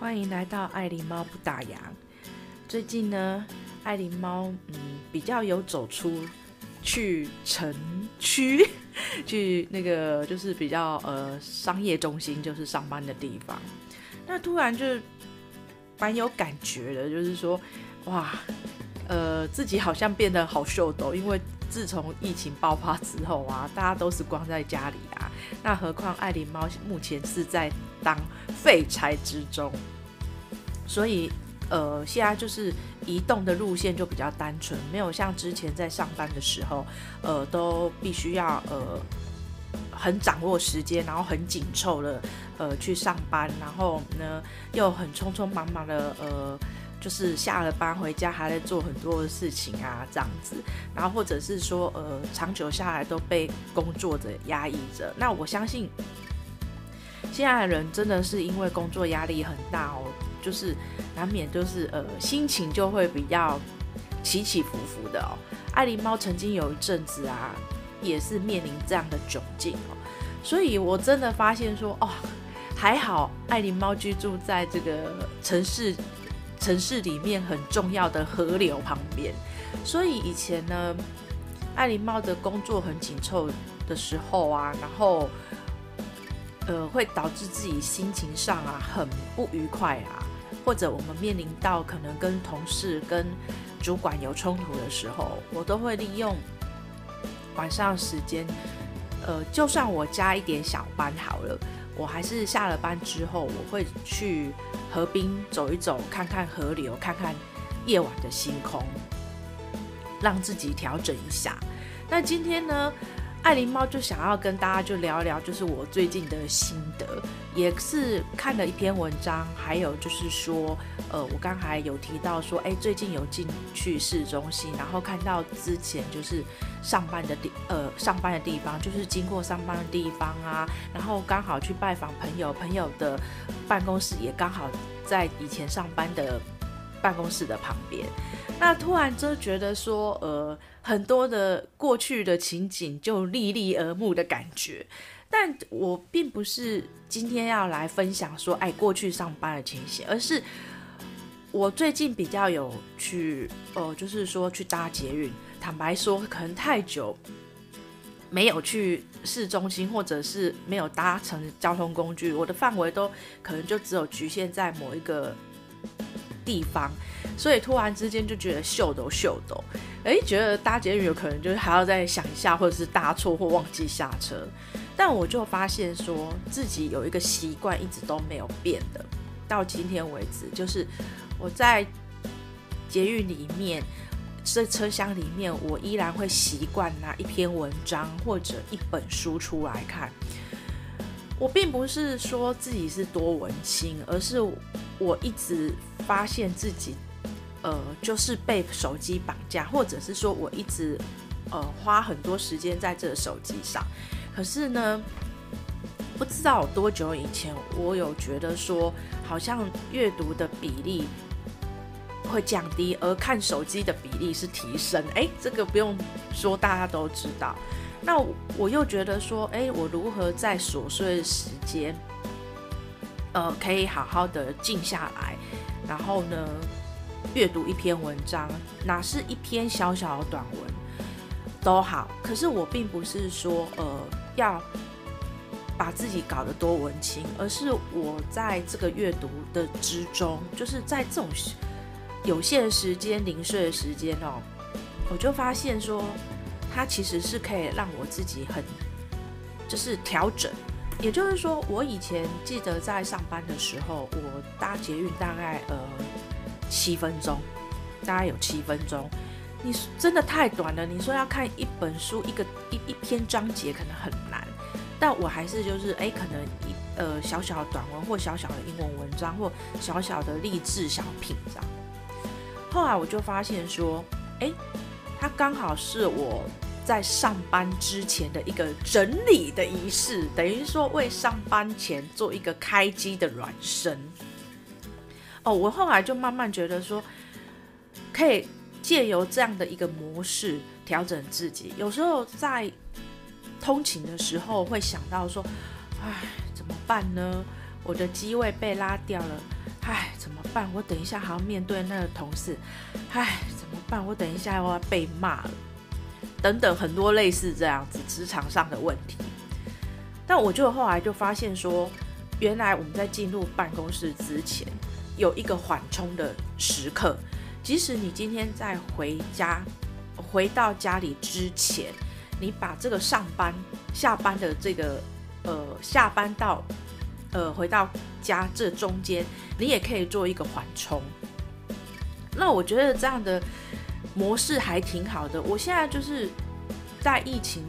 欢迎来到爱狸猫不打烊。最近呢，爱狸猫嗯比较有走出去城区，去那个就是比较呃商业中心，就是上班的地方。那突然就蛮有感觉的，就是说哇，呃自己好像变得好秀逗，因为。自从疫情爆发之后啊，大家都是关在家里啊。那何况爱狸猫目前是在当废柴之中，所以呃，现在就是移动的路线就比较单纯，没有像之前在上班的时候，呃，都必须要呃很掌握时间，然后很紧凑的呃去上班，然后呢又很匆匆忙忙的呃。就是下了班回家还在做很多的事情啊，这样子，然后或者是说，呃，长久下来都被工作的压抑着。那我相信，现在的人真的是因为工作压力很大哦，就是难免就是呃心情就会比较起起伏伏的哦。爱琳猫曾经有一阵子啊，也是面临这样的窘境哦，所以我真的发现说，哦，还好爱琳猫居住在这个城市。城市里面很重要的河流旁边，所以以前呢，爱琳猫的工作很紧凑的时候啊，然后呃会导致自己心情上啊很不愉快啊，或者我们面临到可能跟同事、跟主管有冲突的时候，我都会利用晚上时间，呃，就算我加一点小班好了。我还是下了班之后，我会去河边走一走，看看河流，看看夜晚的星空，让自己调整一下。那今天呢，爱琳猫就想要跟大家就聊一聊，就是我最近的心得，也是看了一篇文章，还有就是说，呃，我刚才有提到说，哎，最近有进去市中心，然后看到之前就是。上班的地，呃，上班的地方就是经过上班的地方啊，然后刚好去拜访朋友，朋友的办公室也刚好在以前上班的办公室的旁边。那突然就觉得说，呃，很多的过去的情景就历历而目的感觉。但我并不是今天要来分享说，哎，过去上班的情形，而是我最近比较有去，呃，就是说去搭捷运。坦白说，可能太久没有去市中心，或者是没有搭乘交通工具，我的范围都可能就只有局限在某一个地方，所以突然之间就觉得秀逗秀逗，诶，觉得搭捷运有可能就是还要再想一下，或者是搭错或忘记下车，但我就发现说自己有一个习惯一直都没有变的，到今天为止，就是我在捷运里面。在车厢里面，我依然会习惯拿一篇文章或者一本书出来看。我并不是说自己是多文青，而是我一直发现自己，呃，就是被手机绑架，或者是说我一直呃花很多时间在这个手机上。可是呢，不知道多久以前，我有觉得说，好像阅读的比例。会降低，而看手机的比例是提升。诶，这个不用说，大家都知道。那我又觉得说，诶，我如何在琐碎的时间，呃，可以好好的静下来，然后呢，阅读一篇文章，哪是一篇小小的短文都好。可是我并不是说，呃，要把自己搞得多文青，而是我在这个阅读的之中，就是在这种。有限的时间、零碎的时间哦，我就发现说，它其实是可以让我自己很，就是调整。也就是说，我以前记得在上班的时候，我搭捷运大概呃七分钟，大概有七分钟。你真的太短了，你说要看一本书，一个一一篇章节可能很难，但我还是就是哎，可能一呃小小的短文或小小的英文文章或小小的励志小品这样。后来我就发现说，诶，它刚好是我在上班之前的一个整理的仪式，等于说为上班前做一个开机的暖身。我后来就慢慢觉得说，可以借由这样的一个模式调整自己。有时候在通勤的时候会想到说，唉，怎么办呢？我的机位被拉掉了。唉，怎么办？我等一下还要面对那个同事，唉，怎么办？我等一下又要被骂了，等等很多类似这样子职场上的问题。但我就后来就发现说，原来我们在进入办公室之前有一个缓冲的时刻，即使你今天在回家，回到家里之前，你把这个上班、下班的这个呃下班到呃回到家这中间，你也可以做一个缓冲。那我觉得这样的模式还挺好的。我现在就是在疫情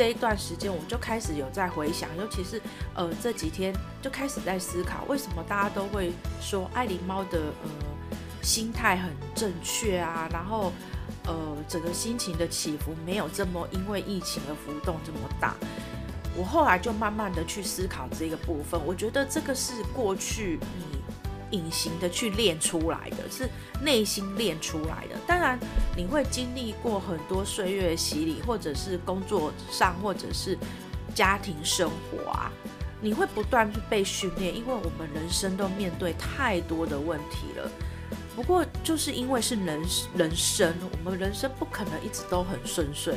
这一段时间，我就开始有在回想，尤其是呃这几天就开始在思考，为什么大家都会说爱狸猫的呃心态很正确啊，然后。呃，整个心情的起伏没有这么因为疫情而浮动这么大。我后来就慢慢的去思考这个部分，我觉得这个是过去你隐形的去练出来的，是内心练出来的。当然，你会经历过很多岁月洗礼，或者是工作上，或者是家庭生活啊，你会不断去被训练，因为我们人生都面对太多的问题了。不过，就是因为是人人生，我们人生不可能一直都很顺遂。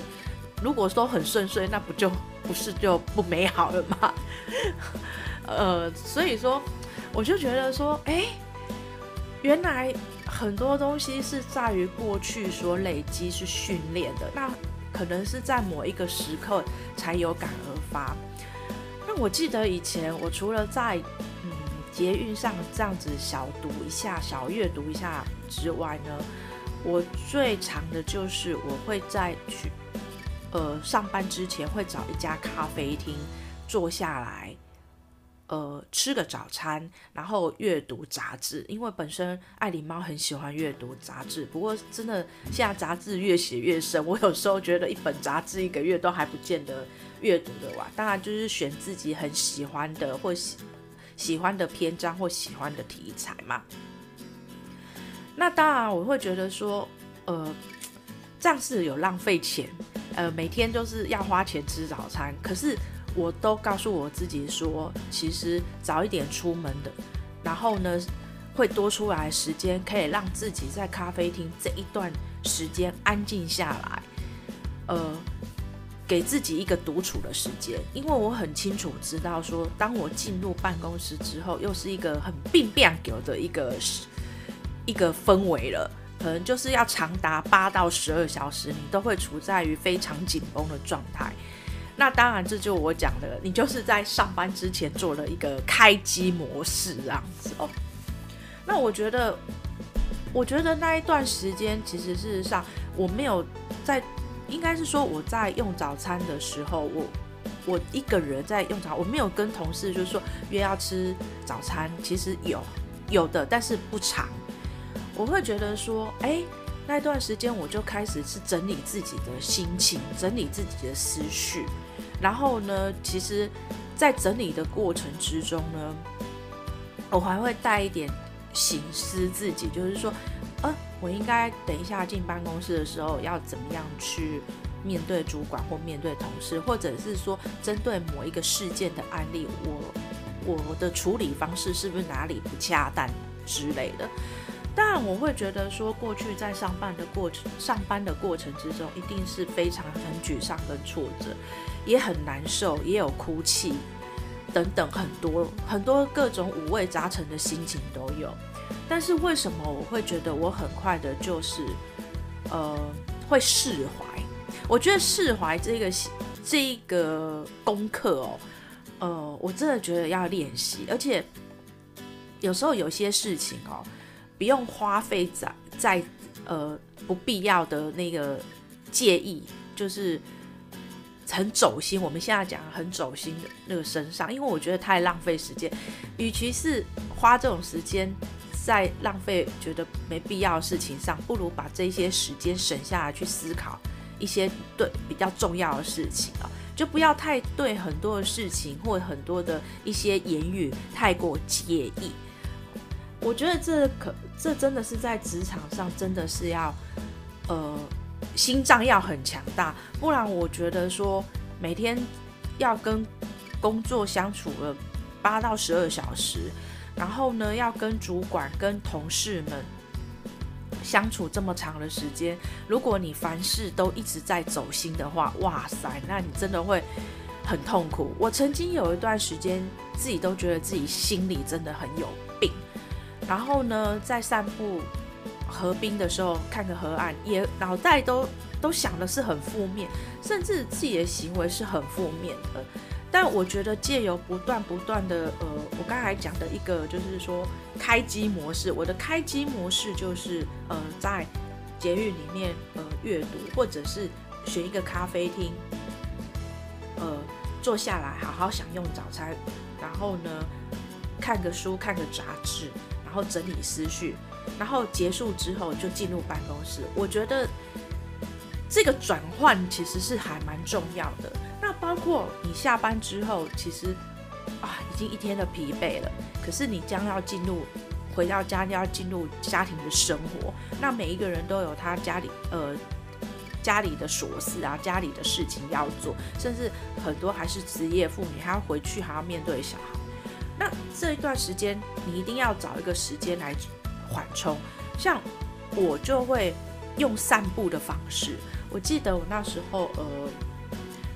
如果都很顺遂，那不就不是就不美好了吗？呃，所以说，我就觉得说，哎，原来很多东西是在于过去所累积是训练的，那可能是在某一个时刻才有感而发。那我记得以前，我除了在嗯捷运上这样子小读一下、小阅读一下之外呢，我最常的就是我会在去呃上班之前会找一家咖啡厅坐下来，呃吃个早餐，然后阅读杂志。因为本身爱狸猫很喜欢阅读杂志，不过真的现在杂志越写越深，我有时候觉得一本杂志一个月都还不见得阅读得完。当然就是选自己很喜欢的或喜。喜欢的篇章或喜欢的题材嘛？那当然我会觉得说，呃，这样是有浪费钱，呃，每天都是要花钱吃早餐。可是我都告诉我自己说，其实早一点出门的，然后呢，会多出来时间，可以让自己在咖啡厅这一段时间安静下来，呃。给自己一个独处的时间，因为我很清楚知道说，当我进入办公室之后，又是一个很病变狗的一个一个氛围了，可能就是要长达八到十二小时，你都会处在于非常紧绷的状态。那当然，这就我讲的，你就是在上班之前做了一个开机模式这样子哦。那我觉得，我觉得那一段时间，其实事实上我没有在。应该是说我在用早餐的时候，我我一个人在用早，我没有跟同事就是说约要吃早餐。其实有有的，但是不长。我会觉得说，哎，那段时间我就开始是整理自己的心情，整理自己的思绪。然后呢，其实，在整理的过程之中呢，我还会带一点醒思自己，就是说。呃，我应该等一下进办公室的时候要怎么样去面对主管或面对同事，或者是说针对某一个事件的案例，我我的处理方式是不是哪里不恰当之类的？当然，我会觉得说过去在上班的过程、上班的过程之中，一定是非常很沮丧跟挫折，也很难受，也有哭泣等等很多很多各种五味杂陈的心情都有。但是为什么我会觉得我很快的，就是，呃，会释怀？我觉得释怀这个这一个功课哦，呃，我真的觉得要练习，而且有时候有些事情哦，不用花费在在呃不必要的那个介意，就是很走心。我们现在讲很走心的那个身上，因为我觉得太浪费时间，与其是花这种时间。在浪费觉得没必要的事情上，不如把这些时间省下来去思考一些对比较重要的事情啊，就不要太对很多的事情或很多的一些言语太过介意。我觉得这可这真的是在职场上真的是要呃心脏要很强大，不然我觉得说每天要跟工作相处了八到十二小时。然后呢，要跟主管、跟同事们相处这么长的时间，如果你凡事都一直在走心的话，哇塞，那你真的会很痛苦。我曾经有一段时间，自己都觉得自己心里真的很有。然后呢，在散步河滨的时候，看个河岸，也脑袋都都想的是很负面，甚至自己的行为是很负面的。但我觉得借由不断不断的，呃，我刚才讲的一个就是说开机模式，我的开机模式就是呃，在捷运里面呃阅读，或者是选一个咖啡厅，呃，坐下来好好享用早餐，然后呢看个书，看个杂志，然后整理思绪，然后结束之后就进入办公室。我觉得这个转换其实是还蛮重要的。那包括你下班之后，其实啊，已经一天的疲惫了。可是你将要进入回到家，要进入家庭的生活。那每一个人都有他家里呃家里的琐事啊，家里的事情要做，甚至很多还是职业妇女，还要回去还要面对小孩。那这一段时间，你一定要找一个时间来缓冲。像我就会用散步的方式。我记得我那时候呃。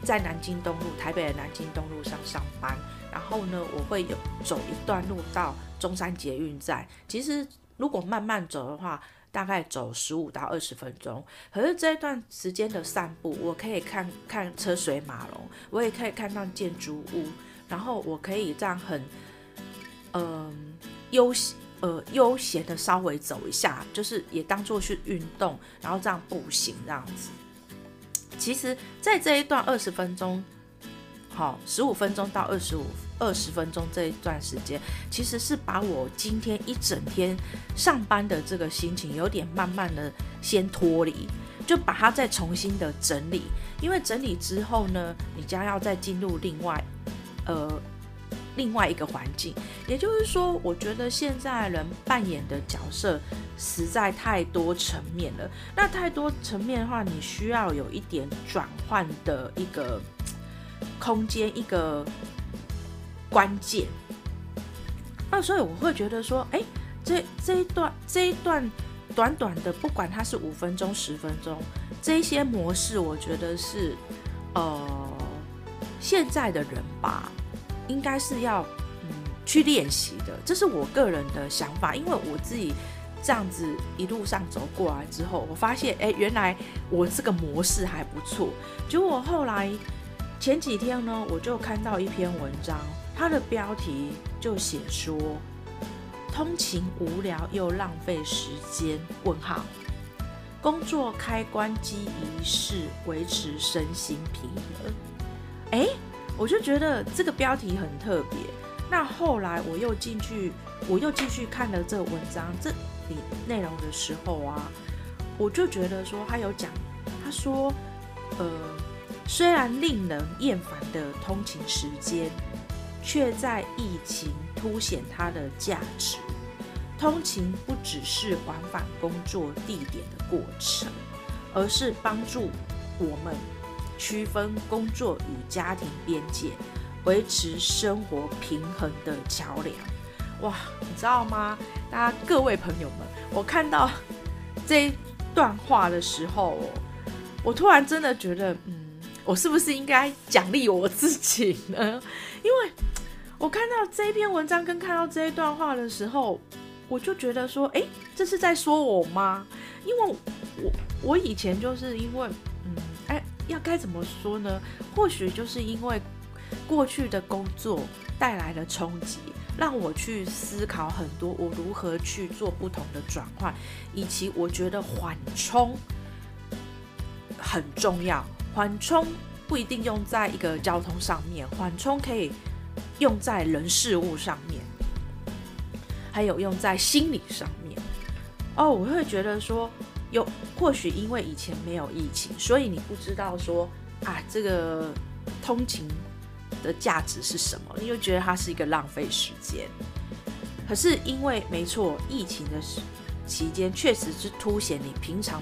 在南京东路，台北的南京东路上上班，然后呢，我会有走一段路到中山捷运站。其实如果慢慢走的话，大概走十五到二十分钟。可是这一段时间的散步，我可以看看车水马龙，我也可以看到建筑物，然后我可以这样很，嗯、呃，悠呃悠闲的稍微走一下，就是也当做是运动，然后这样步行这样子。其实，在这一段二十分钟，好，十五分钟到二十五二十分钟这一段时间，其实是把我今天一整天上班的这个心情，有点慢慢的先脱离，就把它再重新的整理。因为整理之后呢，你将要再进入另外，呃。另外一个环境，也就是说，我觉得现在人扮演的角色实在太多层面了。那太多层面的话，你需要有一点转换的一个空间，一个关键。那所以我会觉得说，哎，这这一段这一段短短的，不管它是五分钟、十分钟，这一些模式，我觉得是呃现在的人吧。应该是要嗯去练习的，这是我个人的想法。因为我自己这样子一路上走过来之后，我发现哎，原来我这个模式还不错。结果后来前几天呢，我就看到一篇文章，它的标题就写说：通勤无聊又浪费时间？问号，工作开关机仪式维持身心平衡。哎。我就觉得这个标题很特别。那后来我又进去，我又继续看了这文章这里内容的时候啊，我就觉得说他有讲，他说，呃，虽然令人厌烦的通勤时间，却在疫情凸显它的价值。通勤不只是往返工作地点的过程，而是帮助我们。区分工作与家庭边界，维持生活平衡的桥梁。哇，你知道吗？大家各位朋友们，我看到这一段话的时候，我突然真的觉得，嗯，我是不是应该奖励我自己呢？因为我看到这一篇文章跟看到这一段话的时候，我就觉得说，哎，这是在说我吗？因为我我以前就是因为。要该怎么说呢？或许就是因为过去的工作带来了冲击，让我去思考很多，我如何去做不同的转换，以及我觉得缓冲很重要。缓冲不一定用在一个交通上面，缓冲可以用在人事物上面，还有用在心理上面。哦，我会觉得说。有或许因为以前没有疫情，所以你不知道说啊，这个通勤的价值是什么，你就觉得它是一个浪费时间。可是因为没错，疫情的期间确实是凸显你平常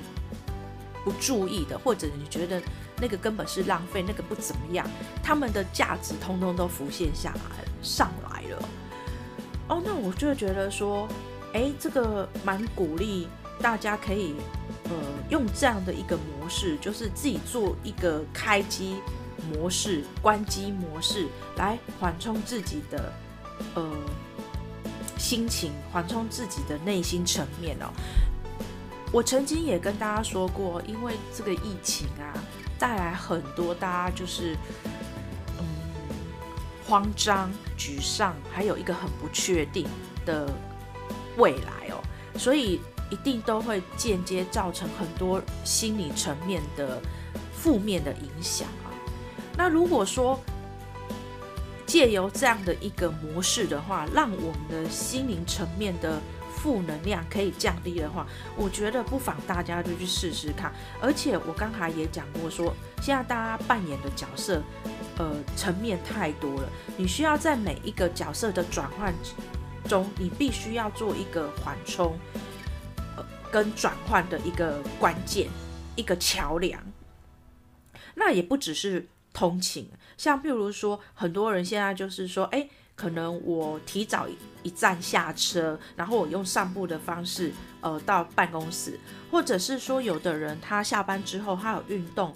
不注意的，或者你觉得那个根本是浪费，那个不怎么样，他们的价值通通都浮现下来上来了。哦，那我就觉得说，哎，这个蛮鼓励大家可以呃用这样的一个模式，就是自己做一个开机模式、关机模式，来缓冲自己的呃心情，缓冲自己的内心层面哦。我曾经也跟大家说过，因为这个疫情啊，带来很多大家就是嗯慌张、沮丧，还有一个很不确定的未来哦，所以一定都会间接造成很多心理层面的负面的影响啊。那如果说借由这样的一个模式的话，让我们的心灵层面的负能量可以降低的话，我觉得不妨大家就去试试看。而且我刚才也讲过说，现在大家扮演的角色，呃，层面太多了，你需要在每一个角色的转换中，你必须要做一个缓冲，跟转换的一个关键，一个桥梁。那也不只是通勤，像譬如说，很多人现在就是说，哎。可能我提早一站下车，然后我用散步的方式，呃，到办公室，或者是说，有的人他下班之后他有运动，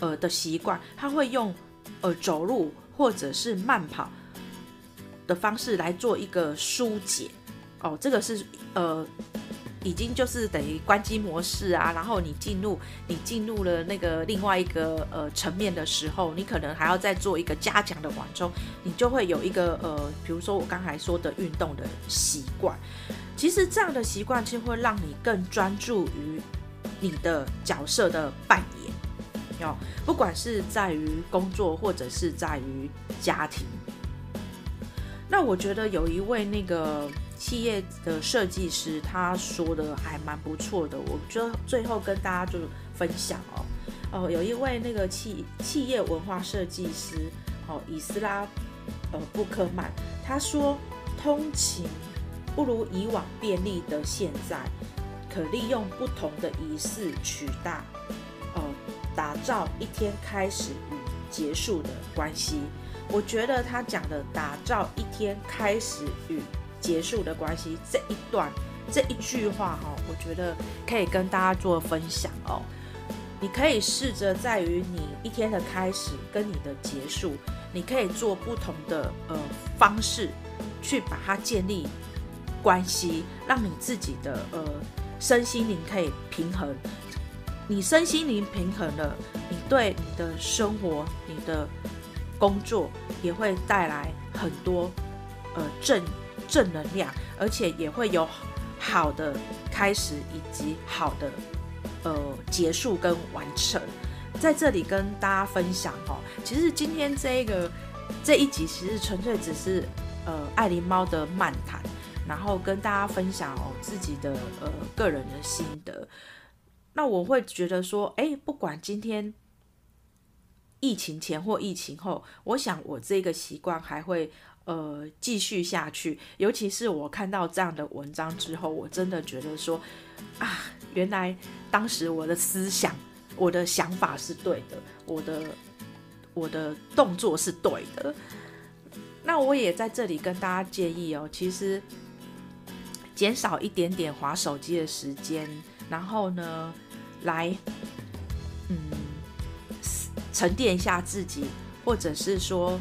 呃的习惯，他会用呃走路或者是慢跑的方式来做一个疏解。哦，这个是呃。已经就是等于关机模式啊，然后你进入你进入了那个另外一个呃层面的时候，你可能还要再做一个加强的缓冲，你就会有一个呃，比如说我刚才说的运动的习惯。其实这样的习惯其实会让你更专注于你的角色的扮演，哦，不管是在于工作或者是在于家庭。那我觉得有一位那个。企业的设计师他说的还蛮不错的，我就最后跟大家就分享哦哦，有一位那个企企业文化设计师哦，以斯拉呃布克曼，他说，通勤不如以往便利的现在，可利用不同的仪式取代哦，打造一天开始与结束的关系。我觉得他讲的打造一天开始与结束的关系这一段这一句话哈，我觉得可以跟大家做分享哦。你可以试着在于你一天的开始跟你的结束，你可以做不同的呃方式去把它建立关系，让你自己的呃身心灵可以平衡。你身心灵平衡了，你对你的生活、你的工作也会带来很多呃正。正能量，而且也会有好的开始以及好的呃结束跟完成。在这里跟大家分享哦，其实今天这一个这一集其实纯粹只是呃爱琳猫的漫谈，然后跟大家分享哦自己的呃个人的心得。那我会觉得说，哎，不管今天疫情前或疫情后，我想我这个习惯还会。呃，继续下去，尤其是我看到这样的文章之后，我真的觉得说，啊，原来当时我的思想、我的想法是对的，我的我的动作是对的。那我也在这里跟大家建议哦，其实减少一点点划手机的时间，然后呢，来，嗯，沉淀一下自己，或者是说。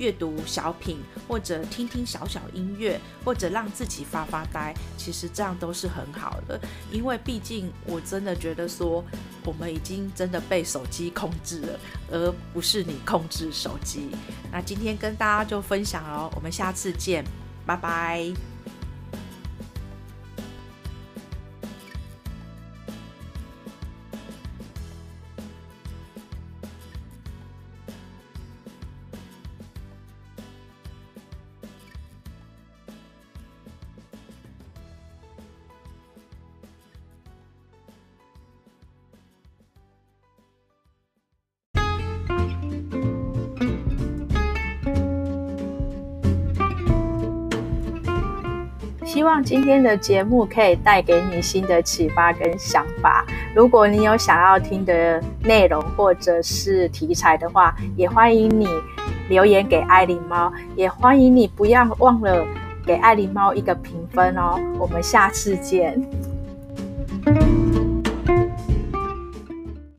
阅读小品，或者听听小小音乐，或者让自己发发呆，其实这样都是很好的。因为毕竟我真的觉得说，我们已经真的被手机控制了，而不是你控制手机。那今天跟大家就分享哦，我们下次见，拜拜。希望今天的节目可以带给你新的启发跟想法。如果你有想要听的内容或者是题材的话，也欢迎你留言给爱琳猫，也欢迎你不要忘了给爱琳猫一个评分哦。我们下次见。